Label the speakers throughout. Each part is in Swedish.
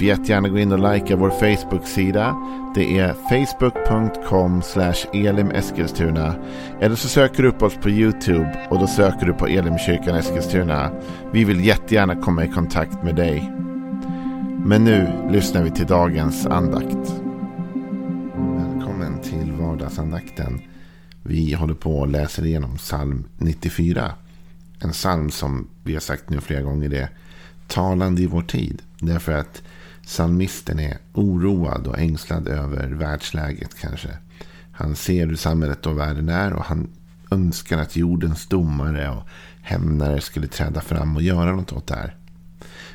Speaker 1: Får jättegärna gå in och likea vår Facebook-sida. Det är facebook.com elimeskilstuna. Eller så söker du upp oss på YouTube och då söker du på Elimkyrkan Eskilstuna. Vi vill jättegärna komma i kontakt med dig. Men nu lyssnar vi till dagens andakt. Välkommen till vardagsandakten. Vi håller på och läser igenom psalm 94. En psalm som vi har sagt nu flera gånger är talande i vår tid. Därför att Psalmisten är oroad och ängslad över världsläget kanske. Han ser hur samhället och världen är och han önskar att jordens domare och hämnare skulle träda fram och göra något åt det här.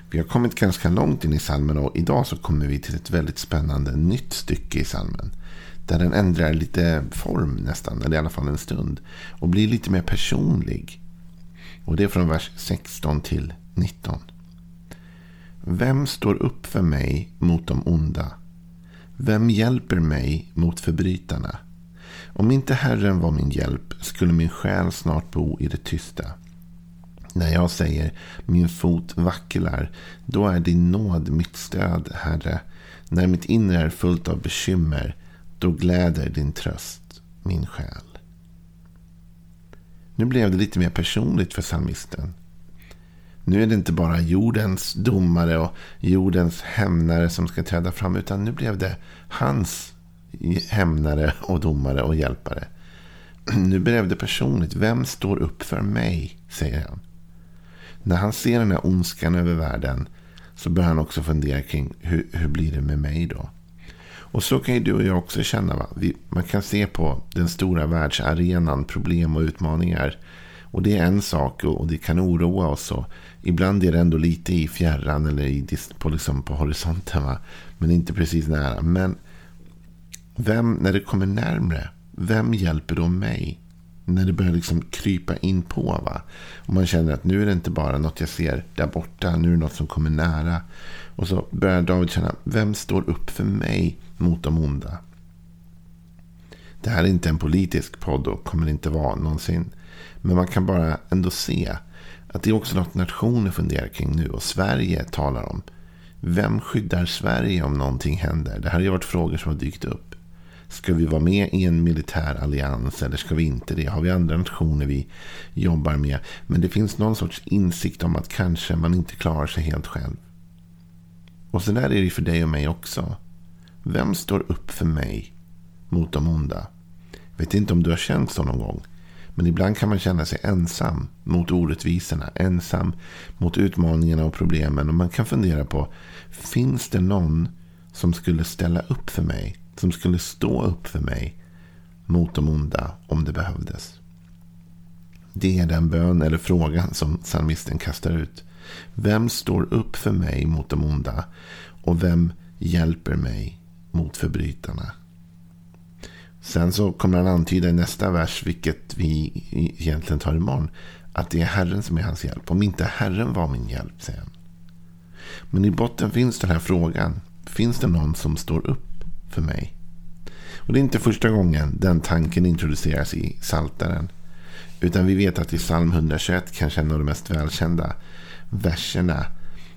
Speaker 1: Vi har kommit ganska långt in i salmen och idag så kommer vi till ett väldigt spännande nytt stycke i salmen. Där den ändrar lite form nästan, eller i alla fall en stund. Och blir lite mer personlig. Och det är från vers 16 till 19. Vem står upp för mig mot de onda? Vem hjälper mig mot förbrytarna? Om inte Herren var min hjälp skulle min själ snart bo i det tysta. När jag säger min fot vacklar, då är din nåd mitt stöd, Herre. När mitt inre är fullt av bekymmer, då gläder din tröst min själ. Nu blev det lite mer personligt för psalmisten. Nu är det inte bara jordens domare och jordens hämnare som ska träda fram. Utan nu blev det hans hämnare och domare och hjälpare. Nu blev det personligt. Vem står upp för mig? säger han. När han ser den här ondskan över världen så börjar han också fundera kring hur, hur blir det med mig då? Och så kan ju du och jag också känna. Va? Vi, man kan se på den stora världsarenan problem och utmaningar. Och det är en sak och det kan oroa oss. Och ibland är det ändå lite i fjärran eller i, på, liksom på horisonten. Va? Men inte precis nära. Men vem, när det kommer närmre, vem hjälper då mig? När det börjar liksom krypa in på. Va? Och man känner att nu är det inte bara något jag ser där borta. Nu är det något som kommer nära. Och så börjar David känna, vem står upp för mig mot de onda? Det här är inte en politisk podd och kommer inte vara någonsin. Men man kan bara ändå se att det är också något nationer funderar kring nu. Och Sverige talar om. Vem skyddar Sverige om någonting händer? Det här har ju varit frågor som har dykt upp. Ska vi vara med i en militär allians eller ska vi inte det? Har vi andra nationer vi jobbar med? Men det finns någon sorts insikt om att kanske man inte klarar sig helt själv. Och så där är det för dig och mig också. Vem står upp för mig mot de onda? Vet inte om du har känt så någon gång. Men ibland kan man känna sig ensam mot orättvisorna. Ensam mot utmaningarna och problemen. Och man kan fundera på. Finns det någon som skulle ställa upp för mig? Som skulle stå upp för mig. Mot de onda om det behövdes. Det är den bön eller frågan som psalmisten kastar ut. Vem står upp för mig mot de onda? Och vem hjälper mig mot förbrytarna? Sen så kommer han antyda i nästa vers, vilket vi egentligen tar imorgon, att det är Herren som är hans hjälp. Om inte Herren var min hjälp, säger han. Men i botten finns den här frågan. Finns det någon som står upp för mig? Och det är inte första gången den tanken introduceras i Saltaren. Utan vi vet att i psalm 121, kanske en av de mest välkända verserna,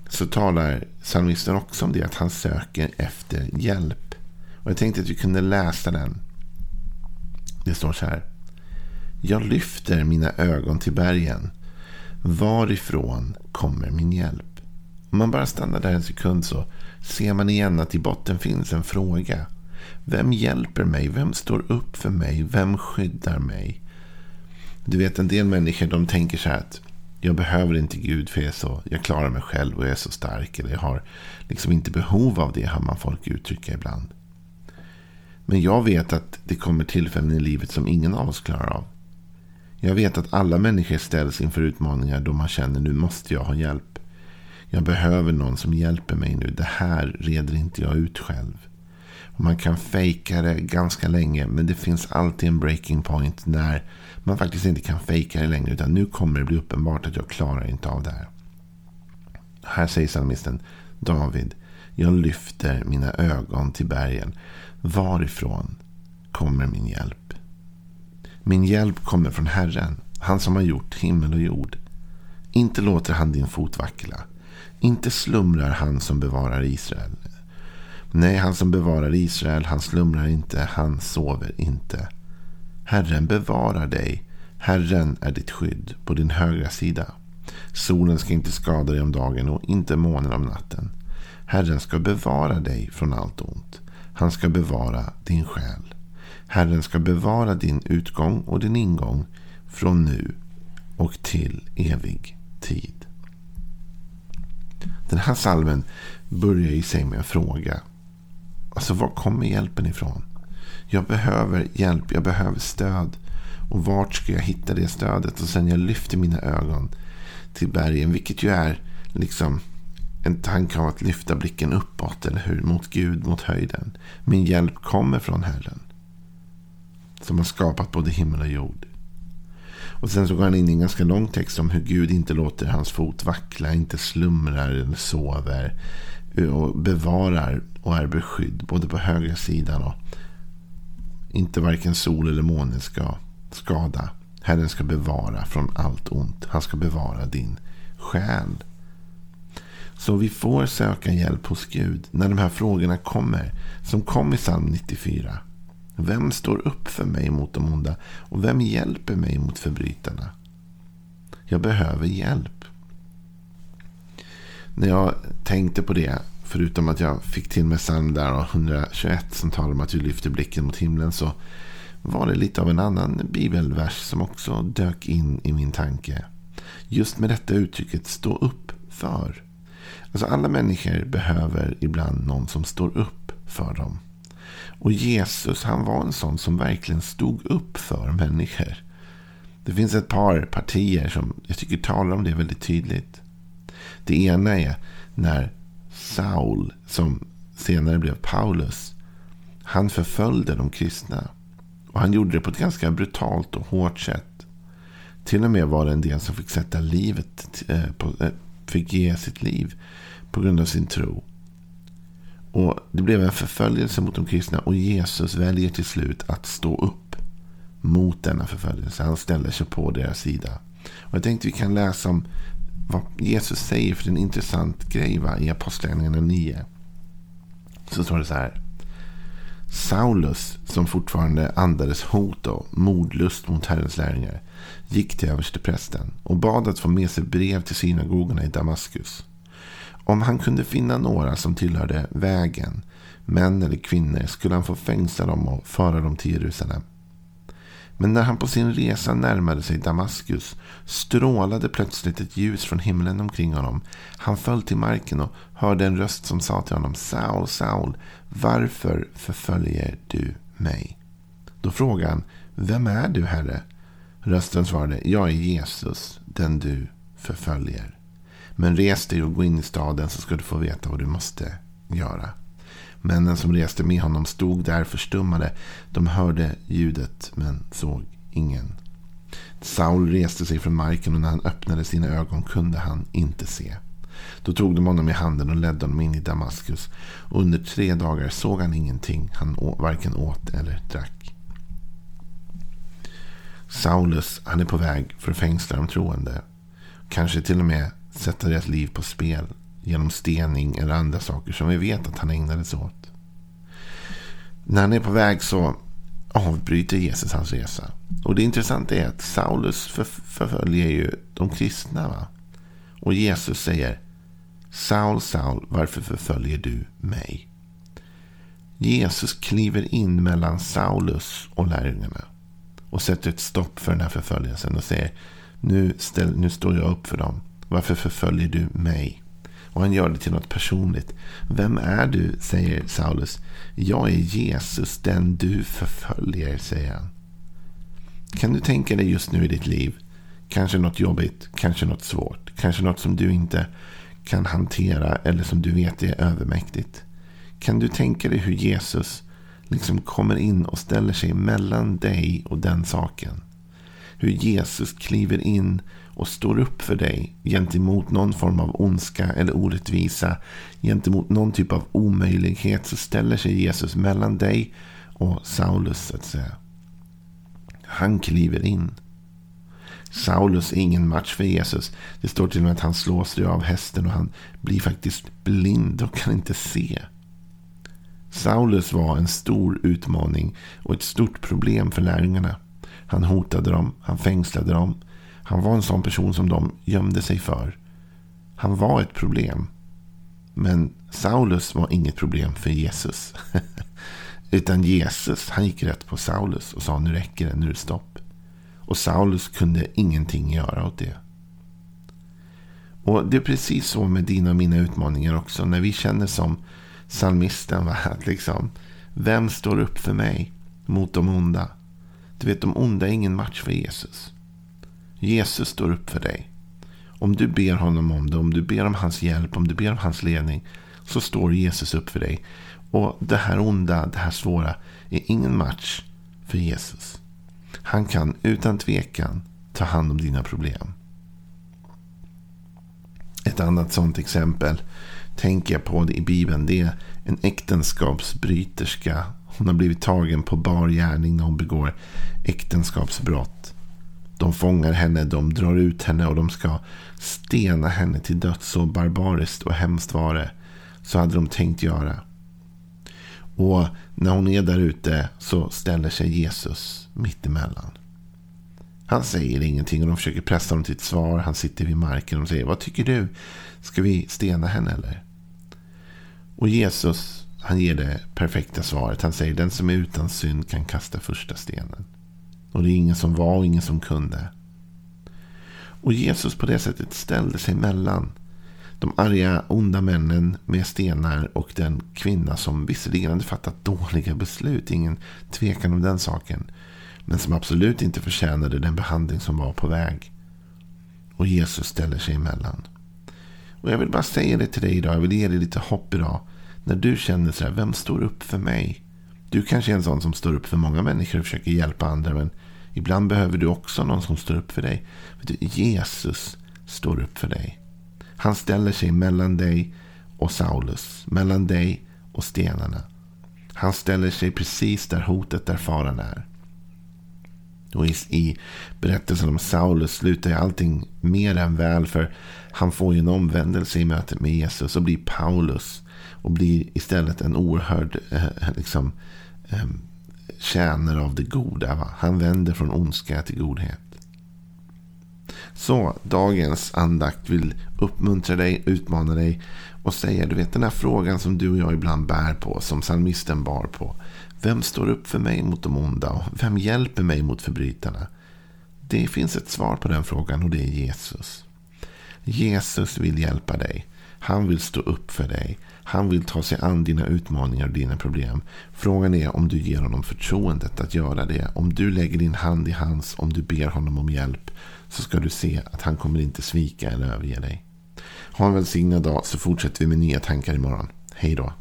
Speaker 1: så talar psalmisten också om det, att han söker efter hjälp. Och jag tänkte att vi kunde läsa den det står så här. Jag lyfter mina ögon till bergen. Varifrån kommer min hjälp? Om man bara stannar där en sekund så ser man igen att i botten finns en fråga. Vem hjälper mig? Vem står upp för mig? Vem skyddar mig? Du vet en del människor de tänker så här att jag behöver inte Gud för jag, så, jag klarar mig själv och jag är så stark. Eller jag har liksom inte behov av det, hör man folk uttrycka ibland. Men jag vet att det kommer tillfällen i livet som ingen av oss klarar av. Jag vet att alla människor ställs inför utmaningar då man känner nu måste jag ha hjälp. Jag behöver någon som hjälper mig nu. Det här reder inte jag ut själv. Man kan fejka det ganska länge. Men det finns alltid en breaking point. När man faktiskt inte kan fejka det längre. Utan nu kommer det bli uppenbart att jag klarar inte av det här. Här säger psalmisten David. Jag lyfter mina ögon till bergen. Varifrån kommer min hjälp? Min hjälp kommer från Herren. Han som har gjort himmel och jord. Inte låter han din fot vackla. Inte slumrar han som bevarar Israel. Nej, han som bevarar Israel, han slumrar inte, han sover inte. Herren bevarar dig. Herren är ditt skydd på din högra sida. Solen ska inte skada dig om dagen och inte månen om natten. Herren ska bevara dig från allt ont. Han ska bevara din själ. Herren ska bevara din utgång och din ingång från nu och till evig tid. Den här salmen börjar i sig med en fråga. Alltså var kommer hjälpen ifrån? Jag behöver hjälp, jag behöver stöd. Och vart ska jag hitta det stödet? Och sen jag lyfter mina ögon till bergen. Vilket ju är liksom en tanke av att lyfta blicken uppåt. Eller hur? Mot Gud, mot höjden. Min hjälp kommer från Herren. Som har skapat både himmel och jord. Och sen så går han in i en ganska lång text om hur Gud inte låter hans fot vackla, inte slumrar eller sover. Och bevarar och är beskydd både på högra sidan och inte varken sol eller måne ska skada. Herren ska bevara från allt ont. Han ska bevara din själ. Så vi får söka hjälp hos Gud när de här frågorna kommer. Som kom i psalm 94. Vem står upp för mig mot de onda? Och vem hjälper mig mot förbrytarna? Jag behöver hjälp. När jag tänkte på det, förutom att jag fick till mig psalm där 121 som talar om att du lyfter blicken mot himlen så var det lite av en annan bibelvers som också dök in i min tanke. Just med detta uttrycket stå upp för. Alltså alla människor behöver ibland någon som står upp för dem. Och Jesus han var en sån som verkligen stod upp för människor. Det finns ett par partier som jag tycker talar om det väldigt tydligt. Det ena är när Saul, som senare blev Paulus, han förföljde de kristna. Och han gjorde det på ett ganska brutalt och hårt sätt. Till och med var det en del som fick sätta livet, eh, på, eh, fick ge sitt liv på grund av sin tro. Och Det blev en förföljelse mot de kristna och Jesus väljer till slut att stå upp mot denna förföljelse. Han ställer sig på deras sida. Och Jag tänkte vi kan läsa om vad Jesus säger för en intressant grej va? i Apostlagärningarna 9. Så står det så här. Saulus, som fortfarande andades hot och mordlust mot Herrens lärjungar, gick till översteprästen och bad att få med sig brev till synagogorna i Damaskus. Om han kunde finna några som tillhörde vägen, män eller kvinnor, skulle han få fängsla dem och föra dem till Jerusalem. Men när han på sin resa närmade sig Damaskus strålade plötsligt ett ljus från himlen omkring honom. Han föll till marken och hörde en röst som sa till honom Saul, Saul, varför förföljer du mig? Då frågade han, vem är du, Herre? Rösten svarade, jag är Jesus, den du förföljer. Men res dig och gå in i staden så ska du få veta vad du måste göra. Männen som reste med honom stod där förstummade. De hörde ljudet men såg ingen. Saul reste sig från marken och när han öppnade sina ögon kunde han inte se. Då tog de honom i handen och ledde honom in i Damaskus. Under tre dagar såg han ingenting. Han varken åt eller drack. Saulus han är på väg för att fängsla de troende. Kanske till och med sätta deras liv på spel genom stening eller andra saker som vi vet att han ägnade sig åt. När han är på väg så avbryter Jesus hans resa. Och det intressanta är att Saulus förföljer ju de kristna. Va? Och Jesus säger Saul, Saul, varför förföljer du mig? Jesus kliver in mellan Saulus och lärjungarna. Och sätter ett stopp för den här förföljelsen och säger nu, ställ, nu står jag upp för dem. Varför förföljer du mig? Och han gör det till något personligt. Vem är du? säger Saulus. Jag är Jesus, den du förföljer, säger han. Kan du tänka dig just nu i ditt liv? Kanske något jobbigt, kanske något svårt, kanske något som du inte kan hantera eller som du vet är övermäktigt. Kan du tänka dig hur Jesus liksom kommer in och ställer sig mellan dig och den saken. Hur Jesus kliver in och står upp för dig gentemot någon form av ondska eller orättvisa. Gentemot någon typ av omöjlighet så ställer sig Jesus mellan dig och Saulus så att säga. Han kliver in. Saulus är ingen match för Jesus. Det står till och med att han slås av hästen och han blir faktiskt blind och kan inte se. Saulus var en stor utmaning och ett stort problem för lärjungarna. Han hotade dem, han fängslade dem. Han var en sån person som de gömde sig för. Han var ett problem. Men Saulus var inget problem för Jesus. Utan Jesus, han gick rätt på Saulus och sa nu räcker det, nu är det stopp. Och Saulus kunde ingenting göra åt det. Och det är precis så med dina och mina utmaningar också. När vi känner som psalmisten, va? att liksom, vem står upp för mig mot de onda? Du vet, de onda är ingen match för Jesus. Jesus står upp för dig. Om du ber honom om det, om du ber om hans hjälp, om du ber om hans ledning, så står Jesus upp för dig. Och det här onda, det här svåra, är ingen match för Jesus. Han kan utan tvekan ta hand om dina problem. Ett annat sånt exempel tänker jag på det i Bibeln. Det är en äktenskapsbryterska. Hon har blivit tagen på bar gärning när hon begår äktenskapsbrott. De fångar henne, de drar ut henne och de ska stena henne till döds. Så barbariskt och hemskt var det. Så hade de tänkt göra. Och när hon är där ute så ställer sig Jesus mittemellan. Han säger ingenting och de försöker pressa honom till ett svar. Han sitter vid marken och säger Vad tycker du? Ska vi stena henne eller? Och Jesus han ger det perfekta svaret. Han säger den som är utan synd kan kasta första stenen. Och det är ingen som var och ingen som kunde. Och Jesus på det sättet ställde sig mellan de arga, onda männen med stenar och den kvinna som visserligen hade fattat dåliga beslut. Ingen tvekan om den saken. Men som absolut inte förtjänade den behandling som var på väg. Och Jesus ställer sig emellan. Och jag vill bara säga det till dig idag. Jag vill ge dig lite hopp idag. När du känner så här, vem står upp för mig? Du kanske är en sån som står upp för många människor och försöker hjälpa andra. Men ibland behöver du också någon som står upp för dig. Jesus står upp för dig. Han ställer sig mellan dig och Saulus. Mellan dig och stenarna. Han ställer sig precis där hotet, där faran är. Och i, i berättelsen om Saulus slutar ju allting mer än väl. För han får ju en omvändelse i mötet med Jesus och blir Paulus. Och blir istället en oerhörd eh, liksom, eh, tjänare av det goda. Va? Han vänder från ondska till godhet. Så dagens andakt vill uppmuntra dig, utmana dig och säga, du vet den här frågan som du och jag ibland bär på, som psalmisten bar på. Vem står upp för mig mot de onda och vem hjälper mig mot förbrytarna? Det finns ett svar på den frågan och det är Jesus. Jesus vill hjälpa dig. Han vill stå upp för dig. Han vill ta sig an dina utmaningar och dina problem. Frågan är om du ger honom förtroendet att göra det. Om du lägger din hand i hans, om du ber honom om hjälp. Så ska du se att han kommer inte svika eller överge dig. Ha en välsignad dag så fortsätter vi med nya tankar imorgon. Hej då.